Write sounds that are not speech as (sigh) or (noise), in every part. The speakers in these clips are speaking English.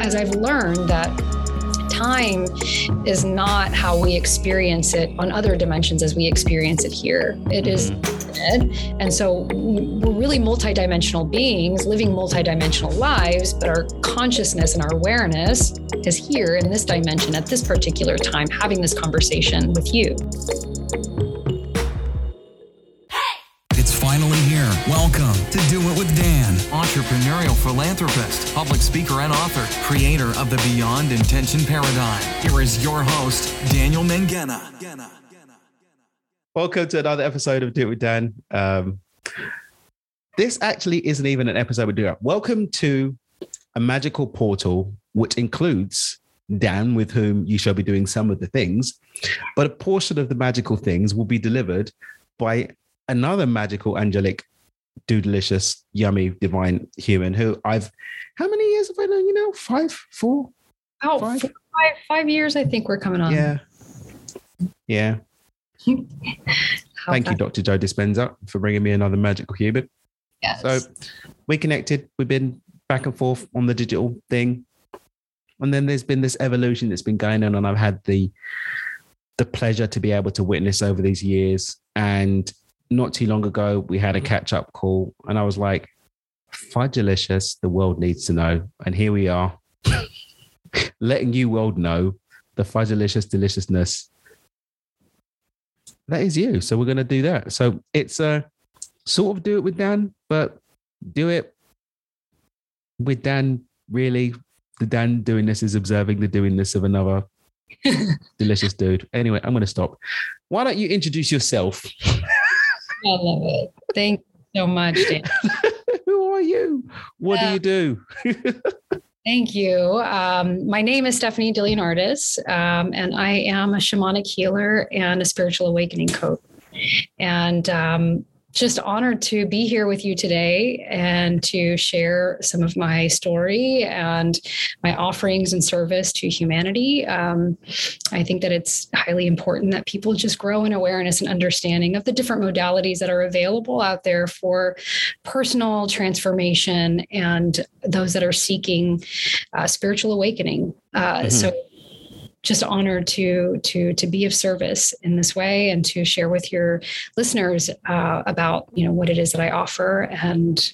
as I've learned that time is not how we experience it on other dimensions as we experience it here. It is mm-hmm. and so we're really multidimensional beings living multidimensional lives, but our consciousness and our awareness is here in this dimension at this particular time, having this conversation with you. Entrepreneurial philanthropist, public speaker, and author, creator of the Beyond Intention Paradigm. Here is your host, Daniel Mangena. Welcome to another episode of Do It with Dan. Um, this actually isn't even an episode we do. it. Welcome to a magical portal, which includes Dan, with whom you shall be doing some of the things, but a portion of the magical things will be delivered by another magical angelic do delicious, yummy, divine human who I've how many years have I known you now? Five, four? Oh, five? Five, five years, I think we're coming on. Yeah. Yeah. (laughs) Thank you, Dr. Joe Dispenza, for bringing me another magical human. Yes. So we connected. We've been back and forth on the digital thing. And then there's been this evolution that's been going on, and I've had the the pleasure to be able to witness over these years. And not too long ago, we had a mm-hmm. catch up call, and I was like, delicious, the world needs to know. And here we are, (laughs) letting you world know the delicious deliciousness. That is you. So we're going to do that. So it's a sort of do it with Dan, but do it with Dan. Really, the Dan doing this is observing the doing this of another (laughs) delicious dude. Anyway, I'm going to stop. Why don't you introduce yourself? (laughs) I love it. Thank you so much, Dan. (laughs) Who are you? What uh, do you do? (laughs) Thank you. Um, my name is Stephanie Dilianardis, um, and I am a shamanic healer and a spiritual awakening coach. And um, just honored to be here with you today and to share some of my story and my offerings and service to humanity. Um, I think that it's highly important that people just grow in awareness and understanding of the different modalities that are available out there for personal transformation and those that are seeking uh, spiritual awakening. Uh, mm-hmm. So just honored to to to be of service in this way and to share with your listeners uh, about you know what it is that I offer and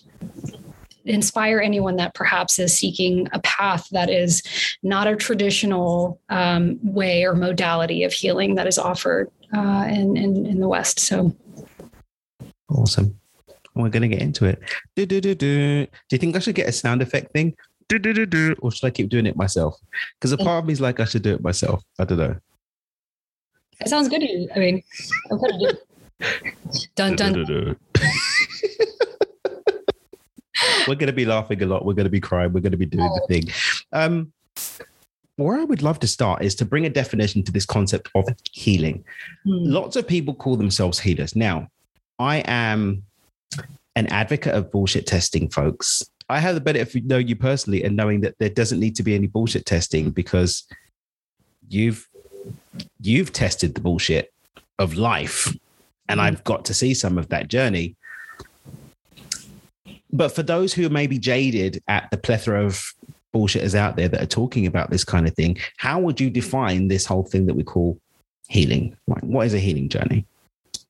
inspire anyone that perhaps is seeking a path that is not a traditional um, way or modality of healing that is offered uh, in, in, in the West. So awesome. We're going to get into it. Do, do, do, do. do you think I should get a sound effect thing? Do, do, do, do, or should I keep doing it myself? Because a part of me is like, I should do it myself. I don't know. It sounds good to you. I mean, I'm going to do dun dun. (laughs) We're going to be laughing a lot. We're going to be crying. We're going to be doing oh. the thing. Um, where I would love to start is to bring a definition to this concept of healing. Hmm. Lots of people call themselves healers. Now, I am an advocate of bullshit testing, folks. I have the benefit of knowing you personally and knowing that there doesn't need to be any bullshit testing because you've you've tested the bullshit of life and mm-hmm. I've got to see some of that journey. But for those who may be jaded at the plethora of bullshitters out there that are talking about this kind of thing, how would you define this whole thing that we call healing? Like, what is a healing journey?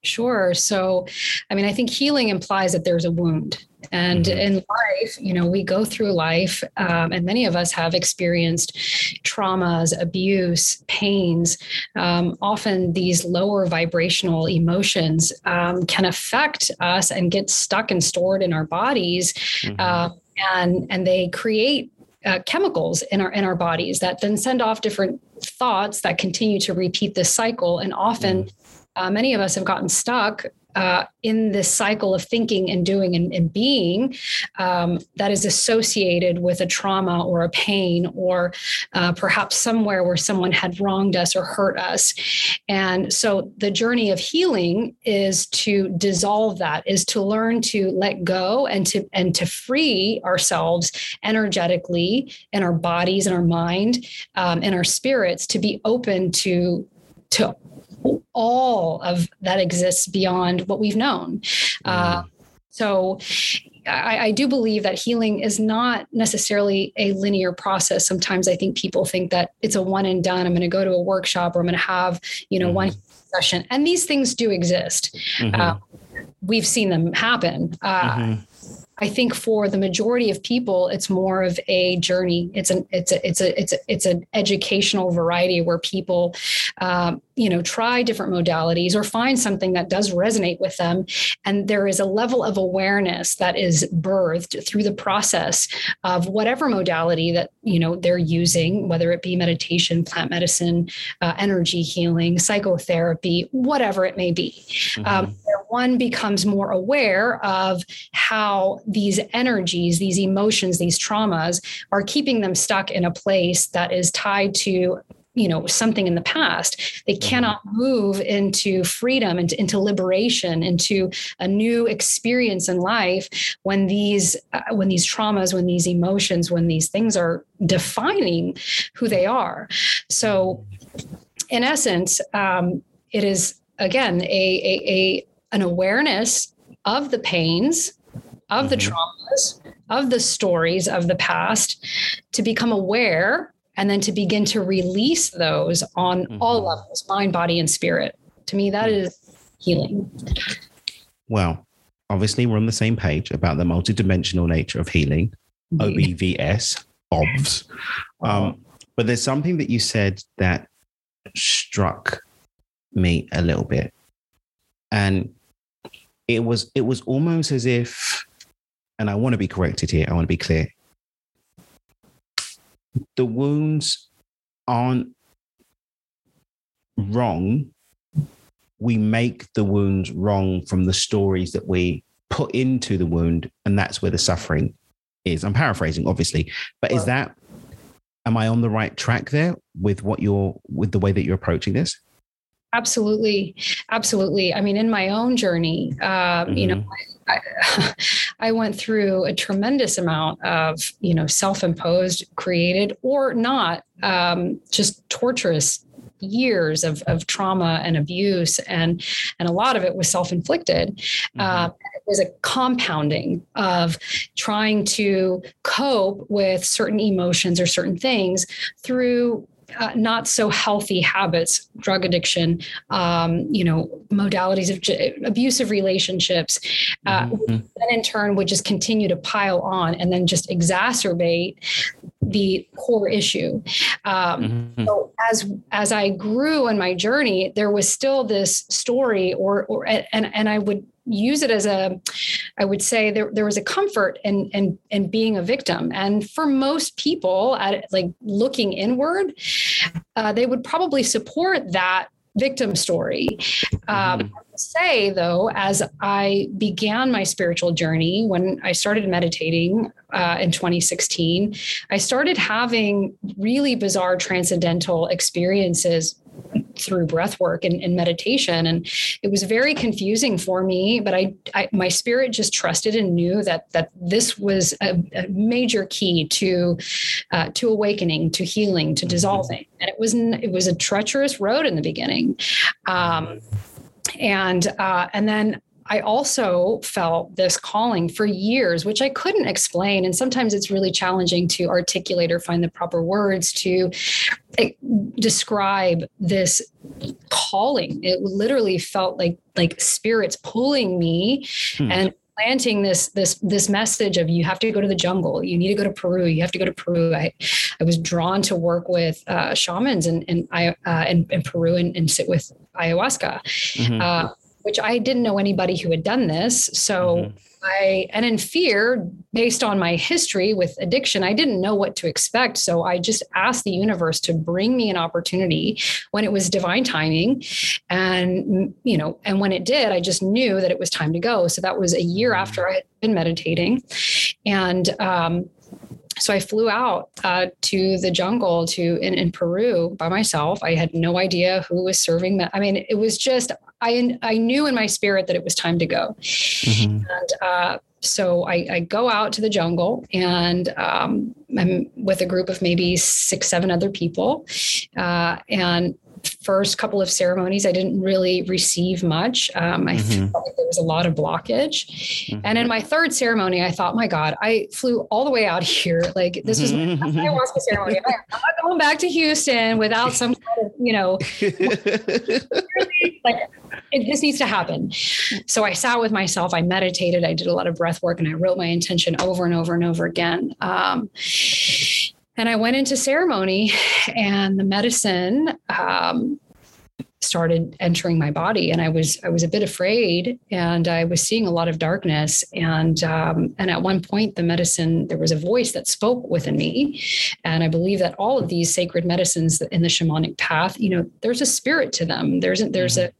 Sure. So, I mean, I think healing implies that there's a wound. And mm-hmm. in life, you know, we go through life, um, and many of us have experienced traumas, abuse, pains. Um, often these lower vibrational emotions um, can affect us and get stuck and stored in our bodies. Mm-hmm. Uh, and, and they create uh, chemicals in our in our bodies that then send off different thoughts that continue to repeat this cycle and often mm uh, many of us have gotten stuck uh, in this cycle of thinking and doing and, and being um, that is associated with a trauma or a pain or uh, perhaps somewhere where someone had wronged us or hurt us. And so the journey of healing is to dissolve that, is to learn to let go and to and to free ourselves energetically in our bodies and our mind um, and our spirits to be open to to all of that exists beyond what we've known. Mm. Uh, so I, I, do believe that healing is not necessarily a linear process. Sometimes I think people think that it's a one and done. I'm going to go to a workshop or I'm going to have, you know, mm-hmm. one session. And these things do exist. Mm-hmm. Uh, we've seen them happen. Uh, mm-hmm. I think for the majority of people, it's more of a journey. It's an it's a it's a it's a, it's an educational variety where people, um, you know, try different modalities or find something that does resonate with them, and there is a level of awareness that is birthed through the process of whatever modality that you know they're using, whether it be meditation, plant medicine, uh, energy healing, psychotherapy, whatever it may be. Mm-hmm. Um, one becomes more aware of how these energies, these emotions, these traumas are keeping them stuck in a place that is tied to you know something in the past they mm-hmm. cannot move into freedom into, into liberation into a new experience in life when these uh, when these traumas when these emotions when these things are defining who they are so in essence um, it is again a, a, a an awareness of the pains, of the mm-hmm. traumas, of the stories of the past, to become aware and then to begin to release those on mm-hmm. all levels mind, body, and spirit. To me, that mm. healing. Well, obviously, we're on the same page about the multidimensional nature of healing, OBVS, OBS. Um, but there's something that you said that struck me a little bit. And it was it was almost as if, and I want to be corrected here, I want to be clear. The wounds aren't wrong. We make the wounds wrong from the stories that we put into the wound, and that's where the suffering is. I'm paraphrasing, obviously, but is that am I on the right track there with what you're with the way that you're approaching this? Absolutely. Absolutely. I mean, in my own journey, um, mm-hmm. you know. I, (laughs) I, went through a tremendous amount of, you know, self-imposed, created or not, um, just torturous years of, of trauma and abuse and and a lot of it was self-inflicted mm-hmm. uh, it was a compounding of trying to cope with certain emotions or certain things through uh, not so healthy habits, drug addiction, um, you know, modalities of j- abusive relationships, uh, mm-hmm. then in turn would just continue to pile on and then just exacerbate the core issue. Um, mm-hmm. So as as I grew in my journey, there was still this story, or or and and I would use it as a i would say there, there was a comfort in, in in being a victim and for most people at like looking inward uh, they would probably support that victim story um, mm-hmm. say though as i began my spiritual journey when i started meditating uh, in 2016 i started having really bizarre transcendental experiences through breath work and, and, meditation. And it was very confusing for me but I, I, my spirit just trusted and knew that that this was a, a major key to uh, to awakening to healing to mm-hmm. dissolving. And it was it was a treacherous road in the beginning. Um, and uh, and then I also felt this calling for years, which I couldn't explain. And sometimes it's really challenging to articulate or find the proper words to describe this calling. It literally felt like like spirits pulling me hmm. and planting this this this message of you have to go to the jungle you need to go to peru you have to go to peru i i was drawn to work with uh, shamans and and i uh, in, in peru and, and sit with ayahuasca mm-hmm. uh, which I didn't know anybody who had done this. So mm-hmm. I, and in fear, based on my history with addiction, I didn't know what to expect. So I just asked the universe to bring me an opportunity when it was divine timing. And, you know, and when it did, I just knew that it was time to go. So that was a year mm-hmm. after I had been meditating. And, um, so I flew out uh, to the jungle to in, in, Peru by myself. I had no idea who was serving that. I mean, it was just I I knew in my spirit that it was time to go, mm-hmm. and uh, so I, I, go out to the jungle and um, I'm with a group of maybe six seven other people, uh, and first couple of ceremonies, I didn't really receive much. Um, I mm-hmm. felt like there was a lot of blockage. Mm-hmm. And in my third ceremony, I thought, my God, I flew all the way out here. (laughs) Like this was my ayahuasca ceremony. I'm not going back to Houston without some (laughs) kind of, you know, (laughs) like it, this needs to happen. So I sat with myself, I meditated, I did a lot of breath work, and I wrote my intention over and over and over again. Um, and I went into ceremony, and the medicine um, started entering my body, and I was I was a bit afraid, and I was seeing a lot of darkness. And um, and at one point, the medicine there was a voice that spoke within me, and I believe that all of these sacred medicines in the shamanic path, you know, there's a spirit to them. There's a, there's mm-hmm. a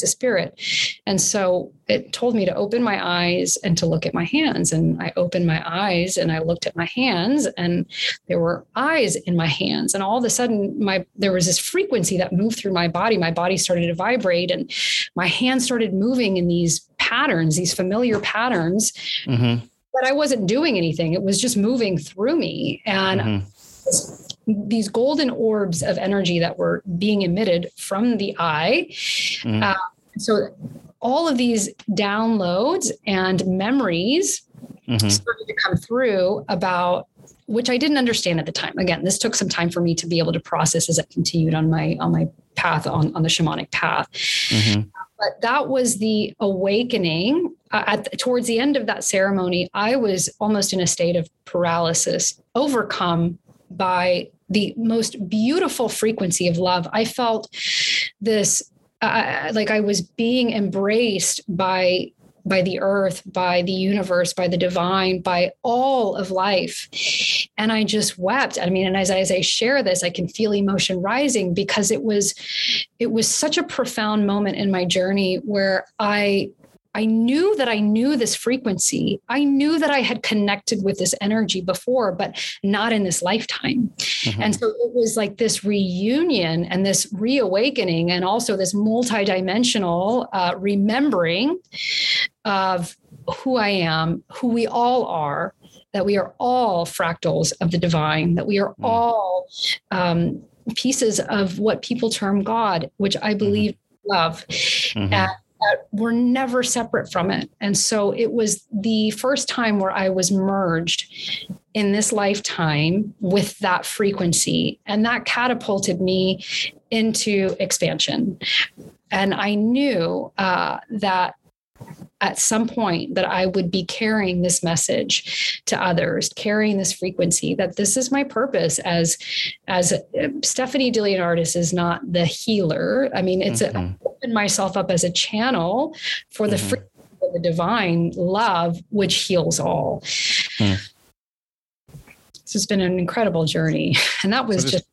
it's a spirit. And so it told me to open my eyes and to look at my hands. And I opened my eyes and I looked at my hands and there were eyes in my hands. And all of a sudden my there was this frequency that moved through my body. My body started to vibrate and my hands started moving in these patterns, these familiar patterns. Mm-hmm. But I wasn't doing anything. It was just moving through me. And mm-hmm these golden orbs of energy that were being emitted from the eye. Mm. Uh, so all of these downloads and memories mm-hmm. started to come through about which I didn't understand at the time. Again, this took some time for me to be able to process as I continued on my on my path on, on the shamanic path. Mm-hmm. But that was the awakening. Uh, at towards the end of that ceremony, I was almost in a state of paralysis, overcome by the most beautiful frequency of love. I felt this uh, like I was being embraced by by the earth, by the universe, by the divine, by all of life. And I just wept. I mean, and as, as I share this, I can feel emotion rising because it was it was such a profound moment in my journey where I I knew that I knew this frequency. I knew that I had connected with this energy before, but not in this lifetime. Mm-hmm. And so it was like this reunion and this reawakening, and also this multidimensional uh, remembering of who I am, who we all are, that we are all fractals of the divine, that we are mm-hmm. all um, pieces of what people term God, which I mm-hmm. believe mm-hmm. love. And that were never separate from it. And so it was the first time where I was merged in this lifetime with that frequency. And that catapulted me into expansion. And I knew uh, that at some point that I would be carrying this message to others, carrying this frequency that this is my purpose as as Stephanie Dilianardis is not the healer. I mean, it's mm-hmm. a, open myself up as a channel for the mm-hmm. of the divine love which heals all. Mm. This has been an incredible journey, and that was so just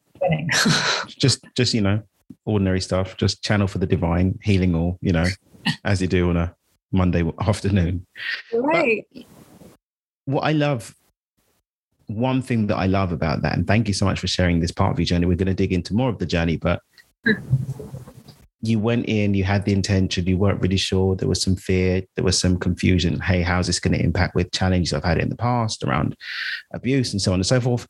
just, (laughs) just just you know ordinary stuff. Just channel for the divine, healing all you know, as you do on a Monday (laughs) afternoon. Right. But what I love, one thing that I love about that, and thank you so much for sharing this part of your journey. We're going to dig into more of the journey, but (laughs) you went in, you had the intention, you weren't really sure. There was some fear, there was some confusion. Hey, how's this going to impact with challenges I've had in the past around abuse and so on and so forth?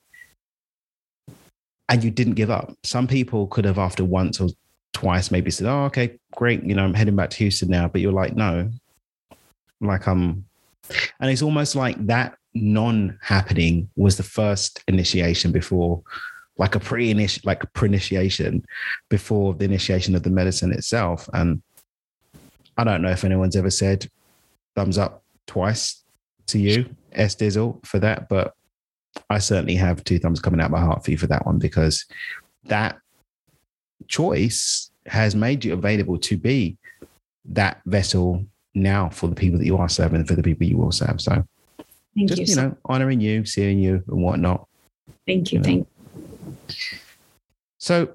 And you didn't give up. Some people could have, after once or twice, maybe said, Oh, okay, great. You know, I'm heading back to Houston now. But you're like, No, like um and it's almost like that non-happening was the first initiation before like a pre like a pre-initiation before the initiation of the medicine itself. And i don't know if anyone's ever said thumbs up twice to you s dizzle for that but i certainly have two thumbs coming out my heart for you for that one because that choice has made you available to be that vessel now for the people that you are serving and for the people you will serve. So thank just, you, you know, honoring you, seeing you and whatnot. Thank you. you know. Thank you. So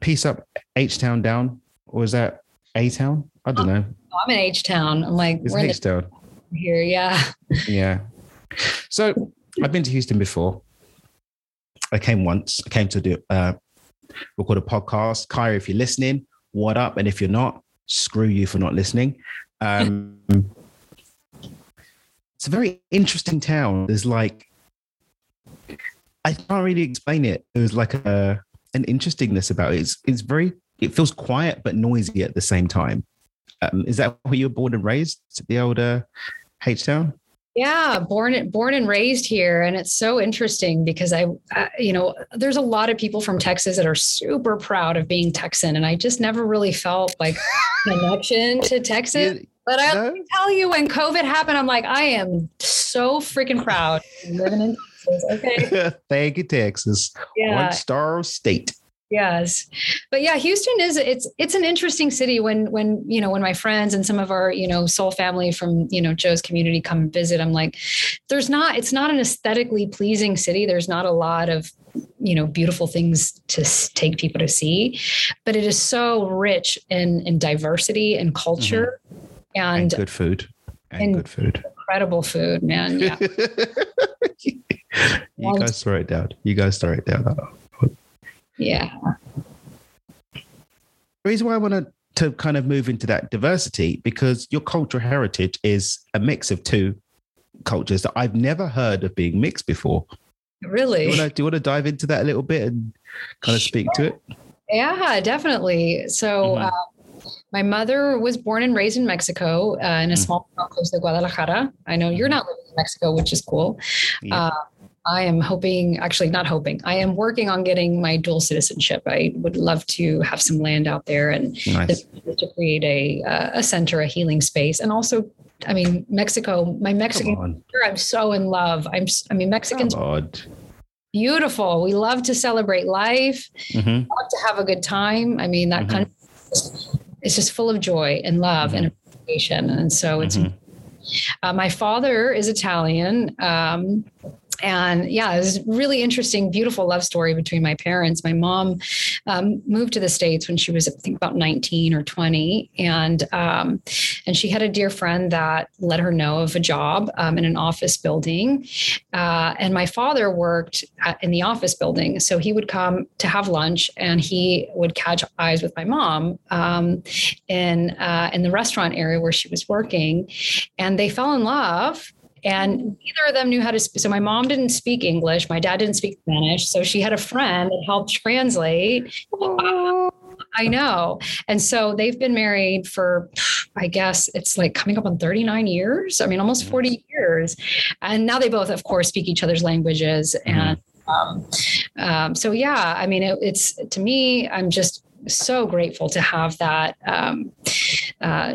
peace up H Town down, or is that A Town? I don't oh, know. I'm in H Town. I'm like, it's H Town here. Yeah. Yeah. So I've been to Houston before. I came once. I came to do uh, record a podcast. Kyra, if you're listening, what up? And if you're not, screw you for not listening. Um, it's a very interesting town. There's like, I can't really explain it. Was like a, an interestingness about it. It's it's very it feels quiet but noisy at the same time. Um, is that where you were born and raised? The older H Town? Yeah, born born and raised here, and it's so interesting because I, I, you know, there's a lot of people from Texas that are super proud of being Texan, and I just never really felt like (laughs) connection to Texas. But I no? tell you, when COVID happened, I'm like, I am so freaking proud (laughs) living in Texas. Okay, (laughs) thank you, Texas. Yeah. One star state. Yes. But yeah, Houston is it's it's an interesting city when when you know when my friends and some of our, you know, soul family from, you know, Joe's community come visit, I'm like there's not it's not an aesthetically pleasing city. There's not a lot of you know beautiful things to take people to see but it is so rich in in diversity and culture mm-hmm. and, and, good food and, and, good food incredible food man yeah (laughs) you guys throw it down you guys throw it down yeah. The reason why I want to to kind of move into that diversity because your cultural heritage is a mix of two cultures that I've never heard of being mixed before. Really? Do you want to, you want to dive into that a little bit and kind of speak to it? Yeah, definitely. So, mm-hmm. uh, my mother was born and raised in Mexico uh, in a mm-hmm. small town close to Guadalajara. I know you're mm-hmm. not living in Mexico, which is cool. Yeah. Uh, I am hoping, actually, not hoping, I am working on getting my dual citizenship. I would love to have some land out there and nice. to create a, uh, a center, a healing space. And also, I mean, Mexico, my Mexican, I'm so in love. I'm, I mean, Mexicans beautiful. We love to celebrate life, mm-hmm. love to have a good time. I mean, that mm-hmm. country is just full of joy and love mm-hmm. and appreciation. And so it's, mm-hmm. uh, my father is Italian. Um, and yeah, it was really interesting, beautiful love story between my parents. My mom um, moved to the states when she was, I think, about 19 or 20, and um, and she had a dear friend that let her know of a job um, in an office building. Uh, and my father worked at, in the office building, so he would come to have lunch, and he would catch eyes with my mom um, in uh, in the restaurant area where she was working, and they fell in love and neither of them knew how to speak. So my mom didn't speak English. My dad didn't speak Spanish. So she had a friend that helped translate. I know. And so they've been married for, I guess it's like coming up on 39 years. I mean, almost 40 years. And now they both, of course, speak each other's languages. Mm-hmm. And um, um, so, yeah, I mean, it, it's to me, I'm just so grateful to have that. Um, uh,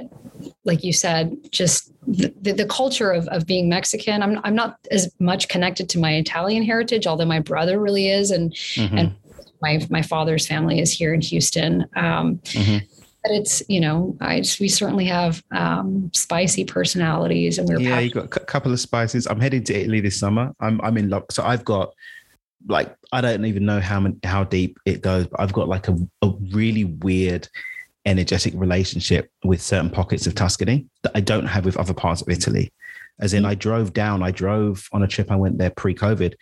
like you said, just the, the, culture of, of being Mexican. I'm, I'm not as much connected to my Italian heritage, although my brother really is. And, mm-hmm. and my, my father's family is here in Houston. Um, mm-hmm. But it's, you know, I just, we certainly have um, spicy personalities and we're, yeah, you got a couple of spices. I'm heading to Italy this summer. I'm, I'm in luck. So I've got like, I don't even know how, many, how deep it goes, but I've got like a, a really weird energetic relationship with certain pockets of Tuscany that I don't have with other parts of Italy. As in, I drove down, I drove on a trip, I went there pre COVID.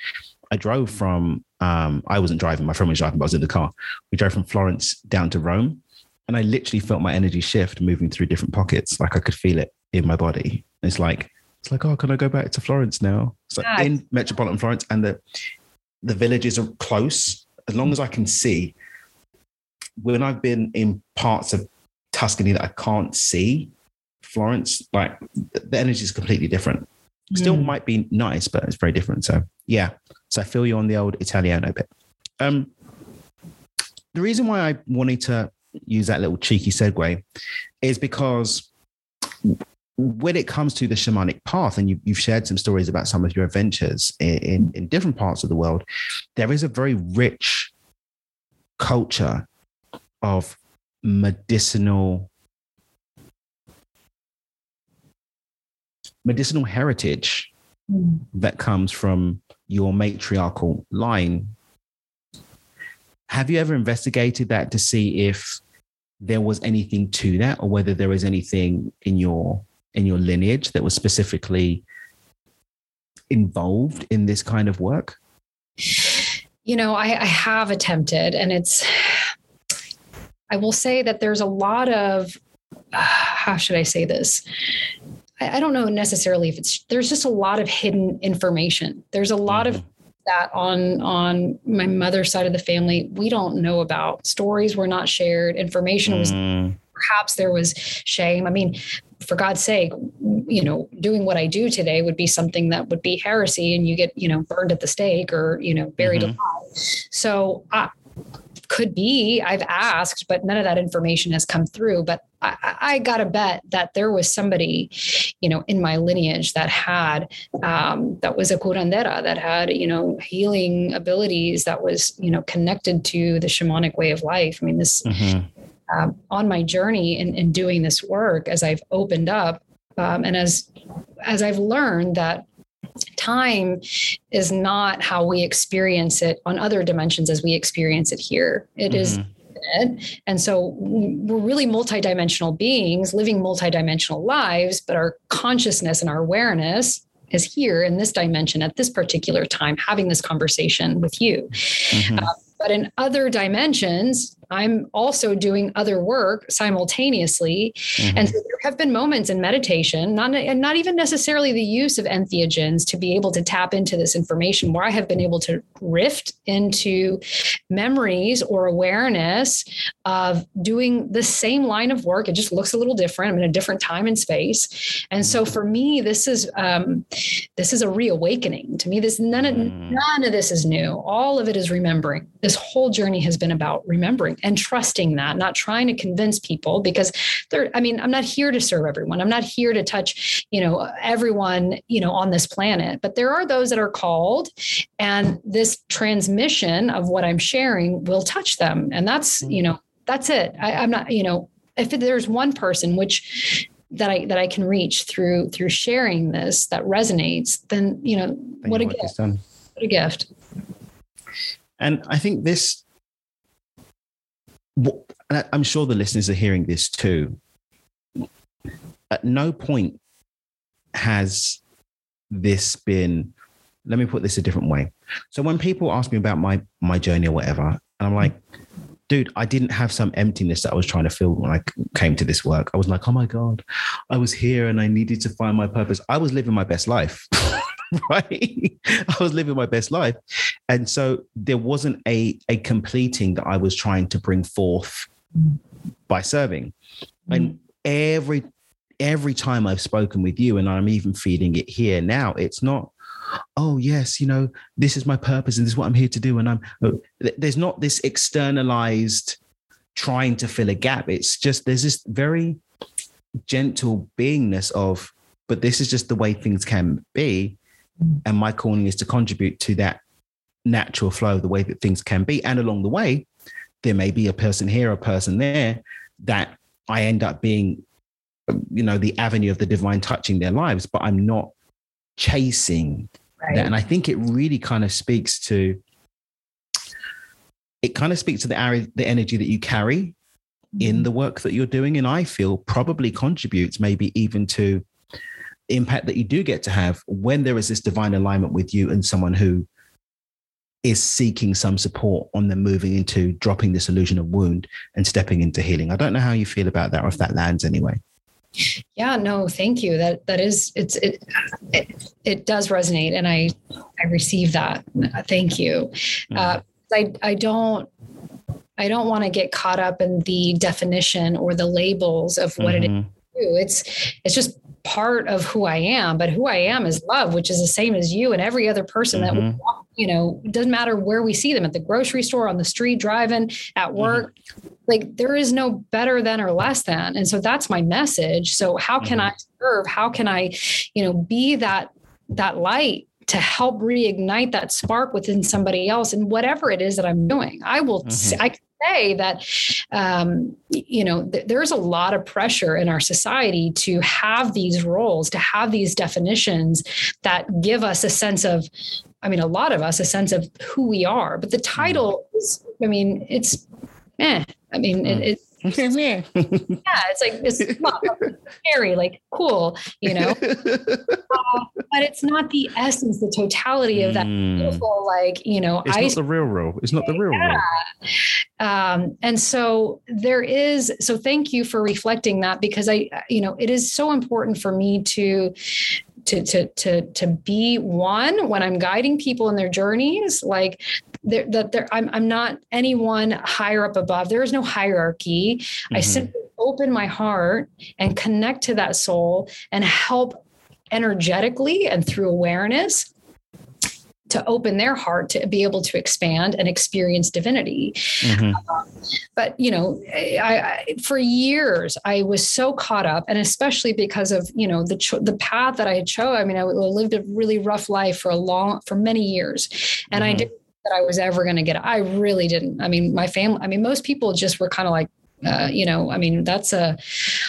I drove from, um, I wasn't driving, my friend was driving, but I was in the car. We drove from Florence down to Rome. And I literally felt my energy shift moving through different pockets. Like I could feel it in my body. It's like, it's like, oh, can I go back to Florence now? So like in metropolitan Florence, and the the villages are close. As long as I can see, when I've been in parts of Tuscany that I can't see, Florence, like the energy is completely different. Still mm. might be nice, but it's very different. So yeah. So I feel you on the old Italiano bit. Um, the reason why I wanted to use that little cheeky segue is because when it comes to the shamanic path, and you, have shared some stories about some of your adventures in, in, in different parts of the world, there is a very rich culture of medicinal medicinal heritage mm. that comes from your matriarchal line. Have you ever investigated that to see if there was anything to that or whether there is anything in your in your lineage that was specifically involved in this kind of work? You know, I, I have attempted and it's I will say that there's a lot of, uh, (sighs) how should I say this? I, I, don't know necessarily if it's, there's just a lot of hidden information. There's a lot mm-hmm. of that on on my mother's side of the family we don't know about stories were not shared information was Mm. perhaps there was shame i mean for god's sake you know doing what i do today would be something that would be heresy and you get you know burned at the stake or you know buried Mhm. alive so uh, could be i've asked but none of that information has come through but I, I I gotta bet that there was somebody, you know, in my lineage that had um, that was a curandera that had, you know, healing abilities that was, you know, connected to the shamanic way of life. I mean, this Mhm. um, on my journey in, in doing this work as I've opened up um, and as as I've learned that time is not how we experience it on other dimensions as we experience it here. It is Mhm. infinite. and so we're really multidimensional beings living multidimensional lives but our consciousness and our awareness is here in this dimension at this particular time having this conversation with you Mhm. but in other dimensions, I'm also doing other work simultaneously. Mhm. And so there have been moments in meditation, not, and not even necessarily the use of entheogens to be able to tap into this information, where I have been able to rift into memories or awareness of doing the same line of work. It just looks a little different. I'm in a different time and space. And so for me, this is um, this is a reawakening. To me, this none of Mm. none of this is new. All of it is remembering. This whole journey has been about remembering and trusting that, not trying to convince people because they're, I mean, I'm not here to serve everyone. I'm not here to touch, you know, everyone, you know, on this planet. But there are those that are called, and this transmission of what I'm sharing will touch them. And that's, you know, that's it. I, I'm not, you know, if there's one person which that I that I can reach through through sharing this that resonates, then you know what a gift. What a gift. And I think this, and I'm sure the listeners are hearing this too. At no point has this been, let me put this a different way. So when people ask me about my my journey or whatever, and I'm like, dude, I didn't have some emptiness that I was trying to fill when I came to this work. I was like, oh my God, I was here and I needed to find my purpose. I was living my best life. (laughs) (laughs) right? I was living my best life. And so there wasn't a, a completing that I was trying to bring forth by serving. Mm-hmm. And every every time I've spoken with you, and I'm even feeding it here now, it's not, oh yes, you know, this is my purpose and this is what I'm here to do. And I'm there's not this externalized trying to fill a gap. It's just there's this very gentle beingness of, but this is just the way things can be. And my calling is to contribute to that natural flow of the way that things can be. And along the way, there may be a person here, a person there that I end up being, you know, the avenue of the divine touching their lives, but I'm not chasing Right. that. And I think it really kind of speaks to, it kind of speaks to the, the energy that you carry in mm-hmm. the work that you're doing. And I feel probably contributes maybe even to impact that you do get to have when there is this divine alignment with you and someone who is seeking some support on them moving into dropping this illusion of wound and stepping into healing. I don't know how you feel about that or if that lands anyway. Yeah, no, thank you. That that is it's it it, it does resonate, and I I receive that. Thank you. Uh, I I don't I don't want to get caught up in the definition or the labels of what it is. Mhm. do. It's it's just part of who I am. But who I am is love, which is the same as you and every other person that we Mhm. walk, you know, doesn't matter where we see them at the grocery store, on the street, driving, at work. Like there is no better than or less than. And so that's my message. So how can Mhm. I serve? How can I, you know, be that that light to help reignite that spark within somebody else and whatever it is that I'm doing. I will Mhm. I say that um, you know th- there's a lot of pressure in our society to have these roles, to have these definitions that give us a sense of I mean a lot of us a sense of who we are. But the title is I mean it's eh. I mean it, it's (laughs) yeah, it's like it's (laughs) scary, like cool, you know, (laughs) but it's not the essence, the totality of that Mm. beautiful, like, you know, It's I not the real rule. It's not the real Yeah. rule. um, and so there is so thank you for reflecting that because i you know it is so important for me to to to to to be one when I'm guiding people in their journeys. Like that there, I'm I'm not anyone higher up above. There is no hierarchy. Mm-hmm. I simply open my heart and connect to that soul and help energetically and through awareness to open their heart to be able to expand and experience divinity. Mm-hmm. Um, but you know, I, I, for years I was so caught up, and especially because of you know the cho- the path that I had chose. I mean, I lived a really rough life for a long for many years, and mm-hmm. I didn't that I was ever going to get. I really didn't. I mean, my family. I mean, most people just were kind of like uh, you know, I mean, that's a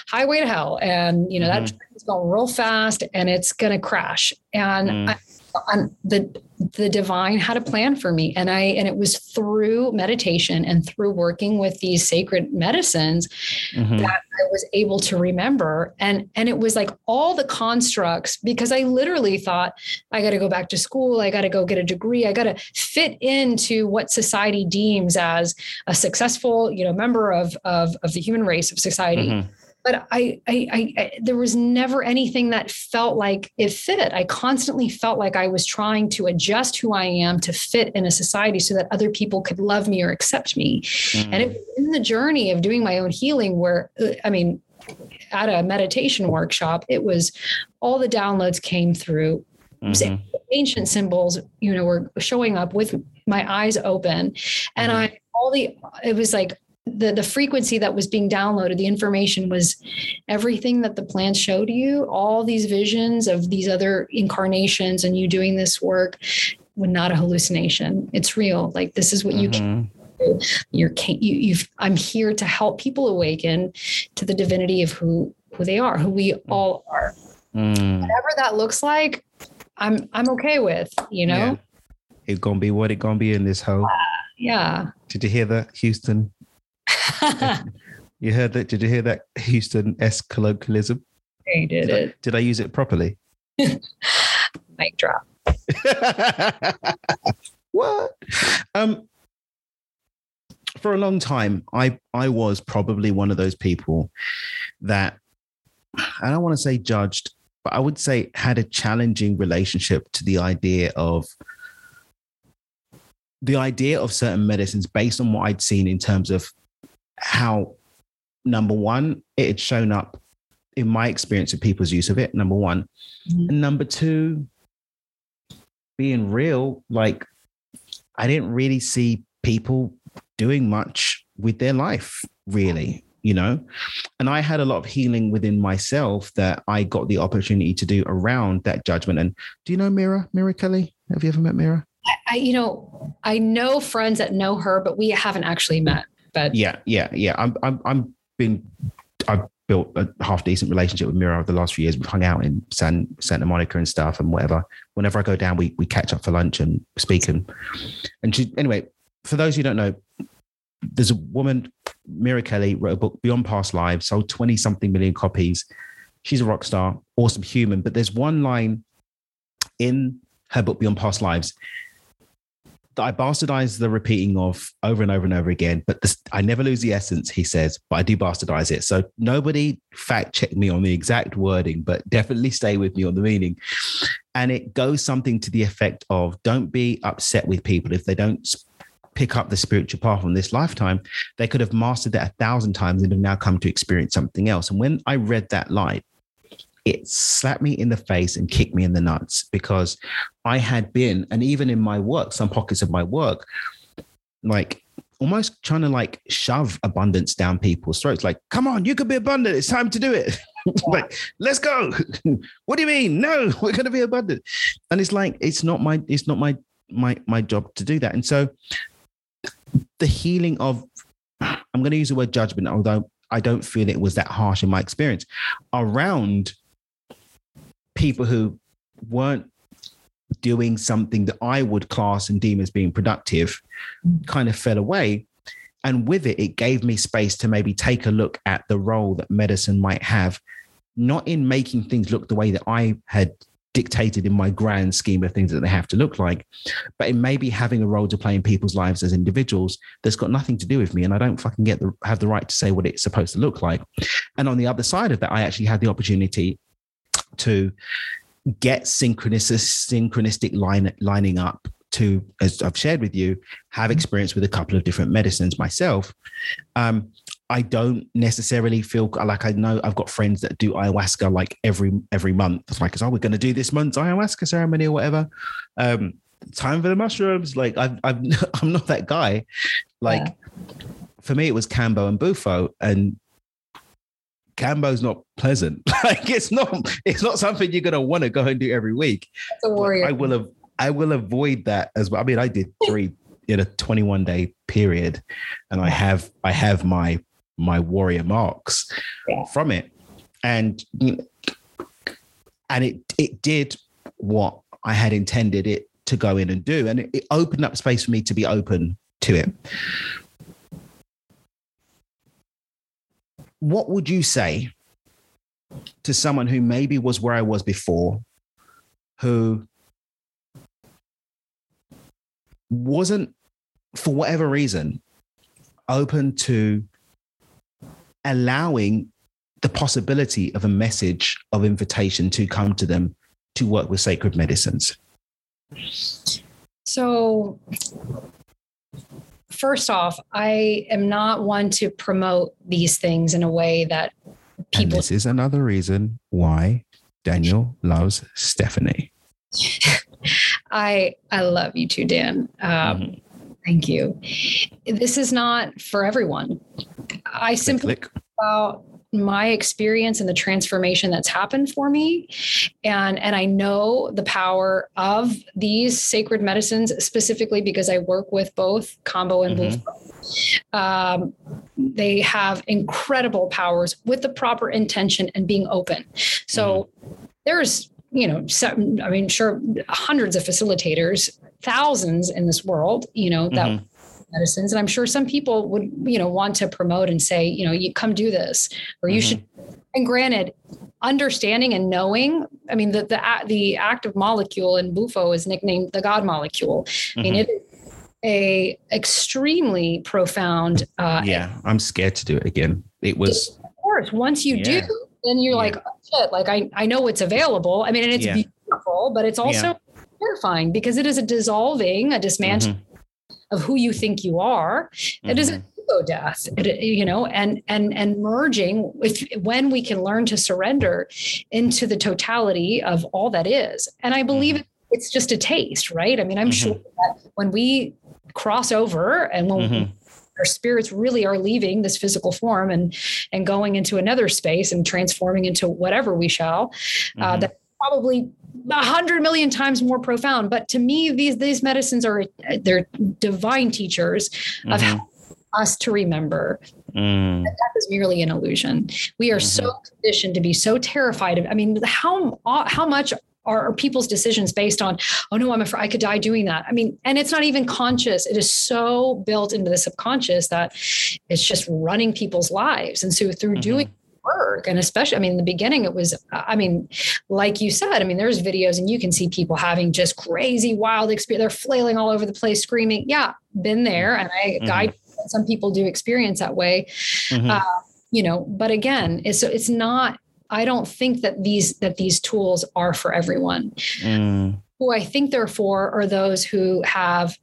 highway to hell, and you know mm-hmm. that train's going real fast, and it's going to crash. And mm. I, on the the divine had a plan for me. And i and it was through meditation and through working with these sacred medicines mm-hmm. that i was able to remember. And and it was like all the constructs because i literally thought i got to go back to school. I got to go get a degree. I got to fit into what society deems as a successful you know member of of, of the human race of society. Mm-hmm but I, I, I, I, there was never anything that felt like it fit. I constantly felt like I was trying to adjust who I am to fit in a society so that other people could love me or accept me. Mm. And it, in the journey of doing my own healing, where uh, I mean, at a meditation workshop, it was all the downloads came through. Mm-hmm. Ancient symbols, you know, were showing up with my eyes open, and mm-hmm. I all the it was like the the frequency that was being downloaded the information was everything that the plans showed you all these visions of these other incarnations and you doing this work was not a hallucination it's real like this is what you can mm-hmm. do you're you, you've i'm here to help people awaken to the divinity of who who they are who we mm. all are mm. whatever that looks like i'm i'm okay with you know yeah. it's gonna be what it gonna be in this hole uh, yeah did you hear that houston (laughs) you heard that? Did you hear that Houston S colloquialism? I did, did it. I, did I use it properly? (laughs) Mic drop. (laughs) what? Um, for a long time, I I was probably one of those people that I don't want to say judged, but I would say had a challenging relationship to the idea of the idea of certain medicines based on what I'd seen in terms of how number one, it had shown up in my experience of people's use of it, number one. Mm-hmm. And number two, being real, like I didn't really see people doing much with their life, really, you know? And I had a lot of healing within myself that I got the opportunity to do around that judgment. And do you know Mira, Mira Kelley? Have you ever met Mira? I, you know, I know friends that know her, but we haven't actually met. But yeah, yeah, yeah. I'm I'm I'm been I've built a half decent relationship with Mira over the last few years. We've hung out in San Santa Monica and stuff and whatever. Whenever I go down, we we catch up for lunch and speak and and she anyway. For those who don't know, there's a woman, Mira Kelley, wrote a book, Beyond Past Lives, sold 20 something million copies. She's a rock star, awesome human. But there's one line in her book, Beyond Past Lives, I bastardize the repeating of over and over and over again, but this, I never lose the essence, he says, but I do bastardize it. So nobody fact check me on the exact wording, but definitely stay with me on the meaning. And it goes something to the effect of don't be upset with people if they don't pick up the spiritual path on this lifetime. They could have mastered that a thousand times and have now come to experience something else. And when I read that line, it slapped me in the face and kicked me in the nuts because I had been, and even in my work, some pockets of my work, like almost trying to like shove abundance down people's throats. Like, come on, you could be abundant. It's time to do it. (laughs) like, let's go. (laughs) what do you mean? No, (laughs) we're going to be abundant. And it's like, it's not my, it's not my, my, my job to do that. And so the healing of, I'm going to use the word judgment, although I don't feel it was that harsh in my experience around people who weren't doing something that I would class and deem as being productive kind of fell away. And with it, it gave me space to maybe take a look at the role that medicine might have, not in making things look the way that I had dictated in my grand scheme of things that they have to look like, but in maybe having a role to play in people's lives as individuals that's got nothing to do with me. And I don't fucking get the have the right to say what it's supposed to look like. And on the other side of that, I actually had the opportunity to get synchronistic synchronistic line lining up to as i've shared with you have experience with a couple of different medicines myself um, I don't necessarily feel like I know I've got friends that do ayahuasca like every every month. It's like, oh, we're going to do this month's ayahuasca ceremony or whatever. Um, time for the mushrooms. Like I've, I've (laughs) I'm not that guy. Like yeah. for me, it was Kambo and Bufo, and Kambo's not pleasant. (laughs) like it's not it's not something you're gonna want to go and do every week. It's a warrior. I will have I will avoid that as well. I mean, I did (laughs) three in a 21 day period, and I have I have my my warrior marks yeah. from it, and and it it did what I had intended it to go in and do, and it, it opened up space for me to be open to it. What would you say to someone who maybe was where I was before, who wasn't, for whatever reason, open to allowing the possibility of a message of invitation to come to them to work with sacred medicines? So, first off, I am not one to promote these things in a way that people. And this is another reason why Daniel loves Stephanie. (laughs) I I love you too, Dan. Um, mm-hmm. Thank you. This is not for everyone. I simply click. about my experience and the transformation that's happened for me and and I know the power of these sacred medicines specifically because I work with both Kambo and mm-hmm. um, they have incredible powers with the proper intention and being open so mm-hmm. there's you know some, I mean sure hundreds of facilitators thousands in this world, you know, that mm-hmm. Medicines. And I'm sure some people would, you know, want to promote and say, you know, you come do this, or you mm-hmm. should. And granted, understanding and knowing, I mean, the the the active molecule in Bufo is nicknamed the God molecule. Mm-hmm. I mean, it is a extremely profound. Uh, yeah, I'm scared to do it again. It was. Of course, once you yeah. do, then you're yeah. like, oh, shit, like I I know it's available. I mean, and it's yeah. beautiful, but it's also terrifying because it is a dissolving, a dismantling mm-hmm. Of who you think you are. Mm-hmm. It is an mm-hmm. ego death, you know, and and and merging with when we can learn to surrender into the totality of all that is. And I believe mm-hmm. it's just a taste, right? I mean, I'm mm-hmm. sure that when we cross over and when mm-hmm. our spirits really are leaving this physical form and and going into another space and transforming into whatever we shall uh, that probably a hundred million times more profound. But to me, these these medicines are they're divine teachers of mm-hmm. how us to remember mm. that death is merely an illusion. We are mm-hmm. so conditioned to be so terrified of. I mean, how how much are, are, people's decisions based on? Oh no, I'm afraid I could die doing that. I mean, and it's not even conscious. It is so built into the subconscious that it's just running people's lives. And so through mm-hmm. doing work. And especially, I mean, in the beginning, it was, I mean, like you said, I mean, there's videos and you can see people having just crazy, wild experience. They're flailing all over the place, screaming. Yeah, been there. And I mm-hmm. guide some people do experience that way. Mm-hmm. Uh, you know, but again, it's, it's not, I don't think that these, that these tools are for everyone. Mm. Who I think they're for are those who have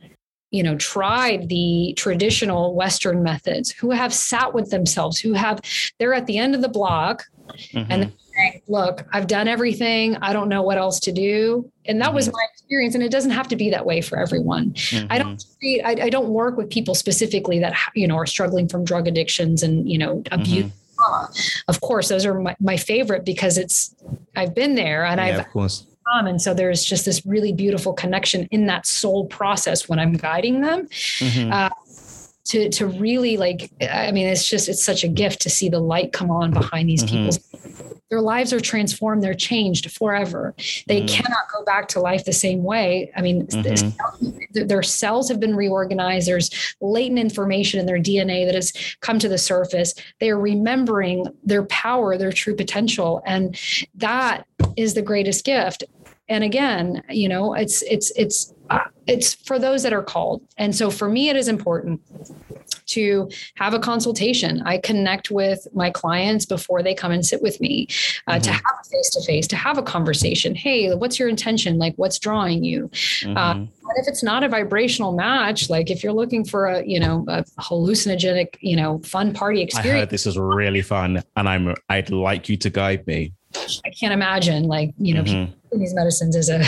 you know tried the traditional western methods who have sat with themselves who have they're at the end of the block mm-hmm. and saying, look i've done everything i don't know what else to do and that mm-hmm. was my experience and it doesn't have to be that way for everyone mm-hmm. i don't see, I, I, don't work with people specifically that you know are struggling from drug addictions and you know abuse mm-hmm. of course those are my, my favorite because it's i've been there and yeah, i've of course and so there's just this really beautiful connection in that soul process when I'm guiding them. Mm-hmm. Uh, to to really like i mean it's just it's such a gift to see the light come on behind these mm-hmm. people's their lives are transformed they're changed forever they mm-hmm. cannot go back to life the same way i mean mm-hmm. their cells have been reorganized there's latent information in their dna that has come to the surface they are remembering their power their true potential and that is the greatest gift and again you know it's it's it's uh, it's for those that are called and so for me it is important to have a consultation. I connect with my clients before they come and sit with me uh, mm-hmm. to have a face to face, to have a conversation. Hey, what's your intention? Like, what's drawing you? Mm-hmm. Uh, if it's not a vibrational match, like if you're looking for a, you know, a hallucinogenic, you know, fun party experience. I heard this is really fun and I'm, I'd like you to guide me. I can't imagine like, you know, mm-hmm. these medicines as a,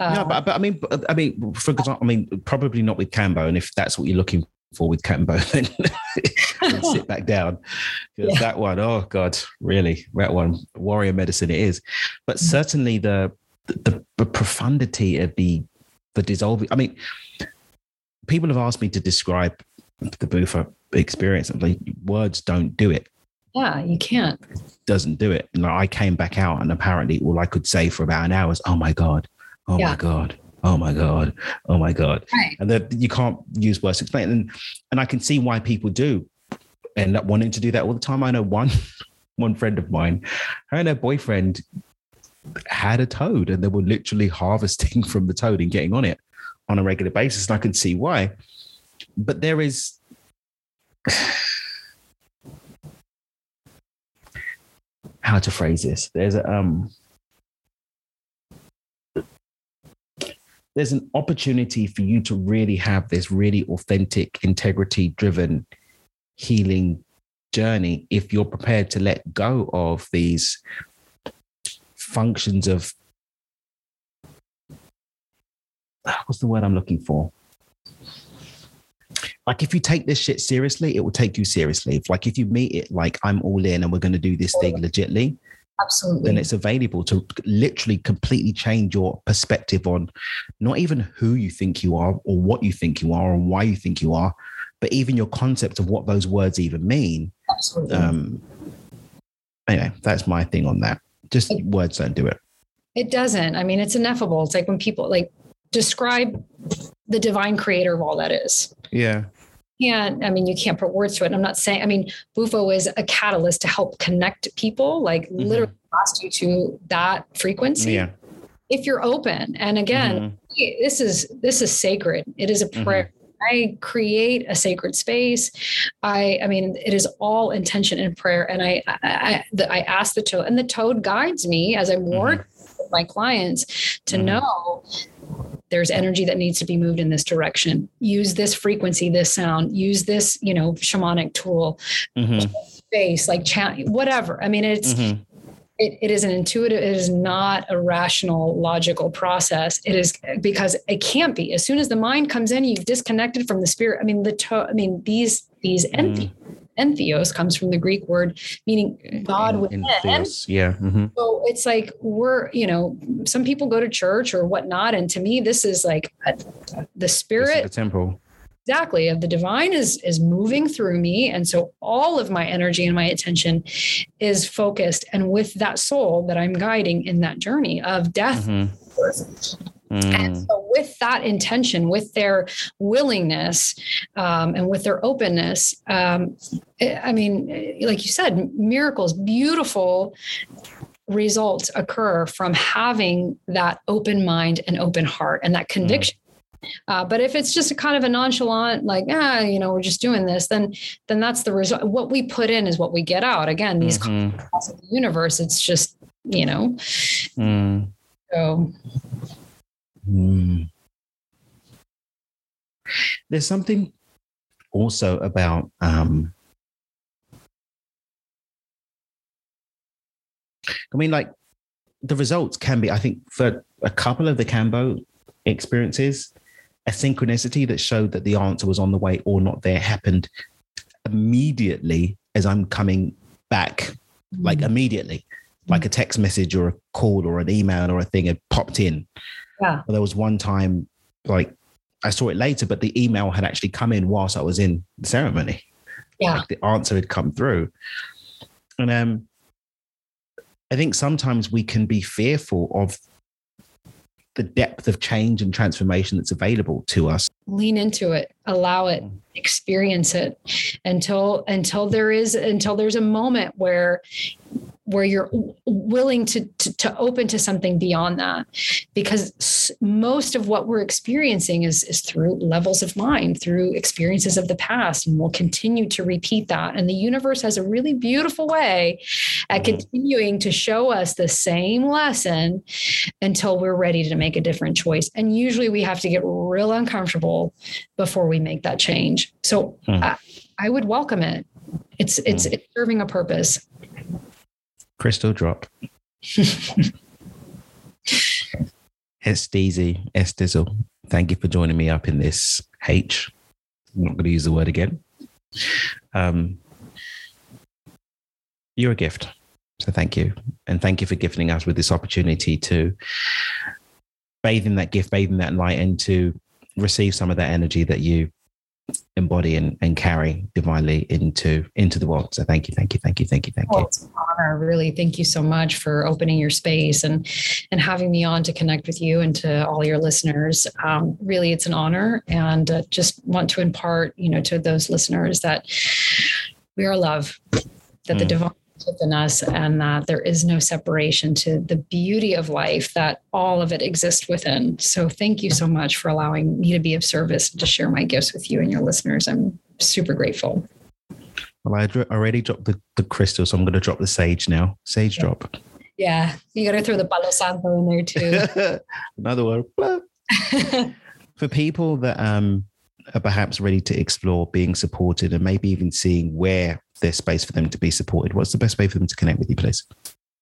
uh, no, but, but I mean, I mean, for example, I mean, probably not with Kambo, And if that's what you're looking for with Kambo, (laughs) then sit back down (laughs) because yeah. that one, oh God, really, that one, warrior medicine it is. But mm-hmm. certainly the, the, the profundity of the the dissolving. I mean, people have asked me to describe the Bufo experience. and like, words don't do it. Yeah, you can't. Doesn't do it. And I came back out, and apparently, all I could say for about an hour was, "Oh my god, oh yeah. my god, oh my god, oh my god," right. and that you can't use words to explain. And and I can see why people do end up wanting to do that all the time. I know one (laughs) one friend of mine, her and her boyfriend had a toad and they were literally harvesting (laughs) from the toad and getting on it on a regular basis. And I can see why. But there is how to phrase this. There's a um there's an opportunity for you to really have this really authentic, integrity driven healing journey if you're prepared to let go of these functions of what's the word I'm looking for? Like if you take this shit seriously, it will take you seriously. If like if you meet it like I'm all in and we're going to do this thing legitly, absolutely, then it's available to literally completely change your perspective on not even who you think you are or what you think you are and why you think you are, but even your concept of what those words even mean. Absolutely. Um, anyway, that's my thing on that. Just it, words don't do it. It doesn't. I mean, it's ineffable. It's like when people like describe the divine creator of all that is. Yeah. And I mean, you can't put words to it. I'm not saying, I mean, Bufo is a catalyst to help connect people, like mm-hmm. literally ask you to that frequency. Yeah. If you're open. And again, mm-hmm. this is this is sacred. It is a mm-hmm. prayer. Mm-hmm. I create a sacred space. I, I mean, it is all intention and prayer. And I, I, I, I ask the toad, and the toad guides me as I'm working mm-hmm. with my clients to mm-hmm. know there's energy that needs to be moved in this direction. Use this frequency, this sound. Use this, you know, shamanic tool. Mm-hmm. Space, like chant, whatever. I mean, it's mm-hmm it, it is an intuitive it is not a rational logical process it is because it can't be as soon as the mind comes in you've disconnected from the spirit i mean the to, i mean these these entheos comes from the greek word meaning god within yeah mm-hmm. so it's like we're you know some people go to church or whatnot and to me this is like a, the spirit the temple exactly of the divine is is moving through me and so all of my energy and my attention is focused and with that soul that i'm guiding in that journey of death mm-hmm. Mm. And so, with that intention, with their willingness, um, and with their openness, um, I mean, like you said, miracles, beautiful results occur from having that open mind and open heart and that mm. conviction uh, but if it's just a kind of a nonchalant, like, ah, you know, we're just doing this, then then that's the result. What we put in is what we get out. Again, these mm-hmm. of the universe, it's just, you know. Mm. So mm. there's something also about um I mean, like the results can be, I think, for a couple of the Kambo experiences, a synchronicity that showed that the answer was on the way or not there happened immediately as I'm coming back, like mm. immediately, like a text message or a call or an email or a thing had popped in. Yeah. But there was one time, like I saw it later, but the email had actually come in whilst I was in the ceremony. Yeah. Like the answer had come through. And um, I think sometimes we can be fearful of the depth of change and transformation that's available to us lean into it allow it experience it until until there is until there's a moment where where you're willing to, to, to open to something beyond that because most of what we're experiencing is is through levels of mind through experiences of the past and we'll continue to repeat that and the universe has a really beautiful way at mm-hmm. continuing to show us the same lesson until we're ready to make a different choice and usually we have to get real uncomfortable before we make that change so mm. I, I would welcome it it's it's mm. it's serving a purpose crystal drop. (laughs) it's Steezy, S Dizzle. Thank you for joining me up in this H. I'm not going to use the word again. Um, you're a gift. So thank you. And thank you for gifting us with this opportunity to bathe in that gift, bathe in that light, and to receive some of that energy that you embody and, and carry divinely into into the world. So thank you, thank you, thank you, thank you, thank you. it's an honor, really. Thank you so much for opening your space and and having me on to connect with you and to all your listeners. Um, really, it's an honor, and uh, just want to impart, you know, to those listeners that we are love, that mm. the divine within us and that there is no separation to the beauty of life that all of it exists within. So thank you so much for allowing me to be of service and to share my gifts with you and your listeners. I'm super grateful. Well i already dropped the, the crystal so i'm going to drop the sage now. Sage yeah. drop. Yeah you got to throw the palo santo in there too. (laughs) Another one (laughs) for people that um are perhaps ready to explore being supported and maybe even seeing where there's space for them to be supported, what's the best way for them to connect with you, please?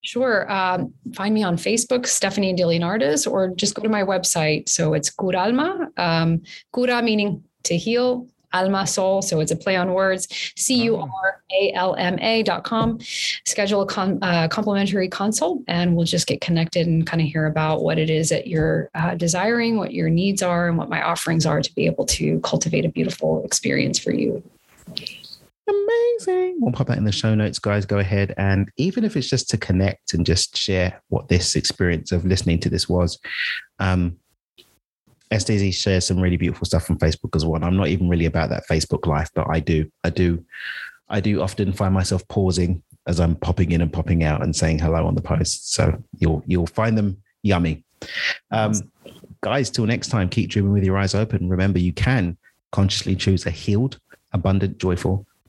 Sure. Um, find me on Facebook, Stephanie Dilianardis, or just go to my website. So it's Curalma, um, Cura meaning to heal, Alma Soul. So it's a play on words, C U R A L M A dot com. Schedule a con, uh, complimentary consult and we'll just get connected and kind of hear about what it is that you're uh, desiring, what your needs are, and what my offerings are to be able to cultivate a beautiful experience for you. Amazing. We'll pop that in the show notes, guys. Go ahead. And even if it's just to connect and just share what this experience of listening to this was, um, SDZ shares some really beautiful stuff on Facebook as well. And I'm not even really about that Facebook life, but I do, I do, I do often find myself pausing as I'm popping in and popping out and saying hello on the post. So you'll you'll find them yummy. Um, guys, till next time, keep dreaming with your eyes open. Remember, you can consciously choose a healed, abundant, joyful,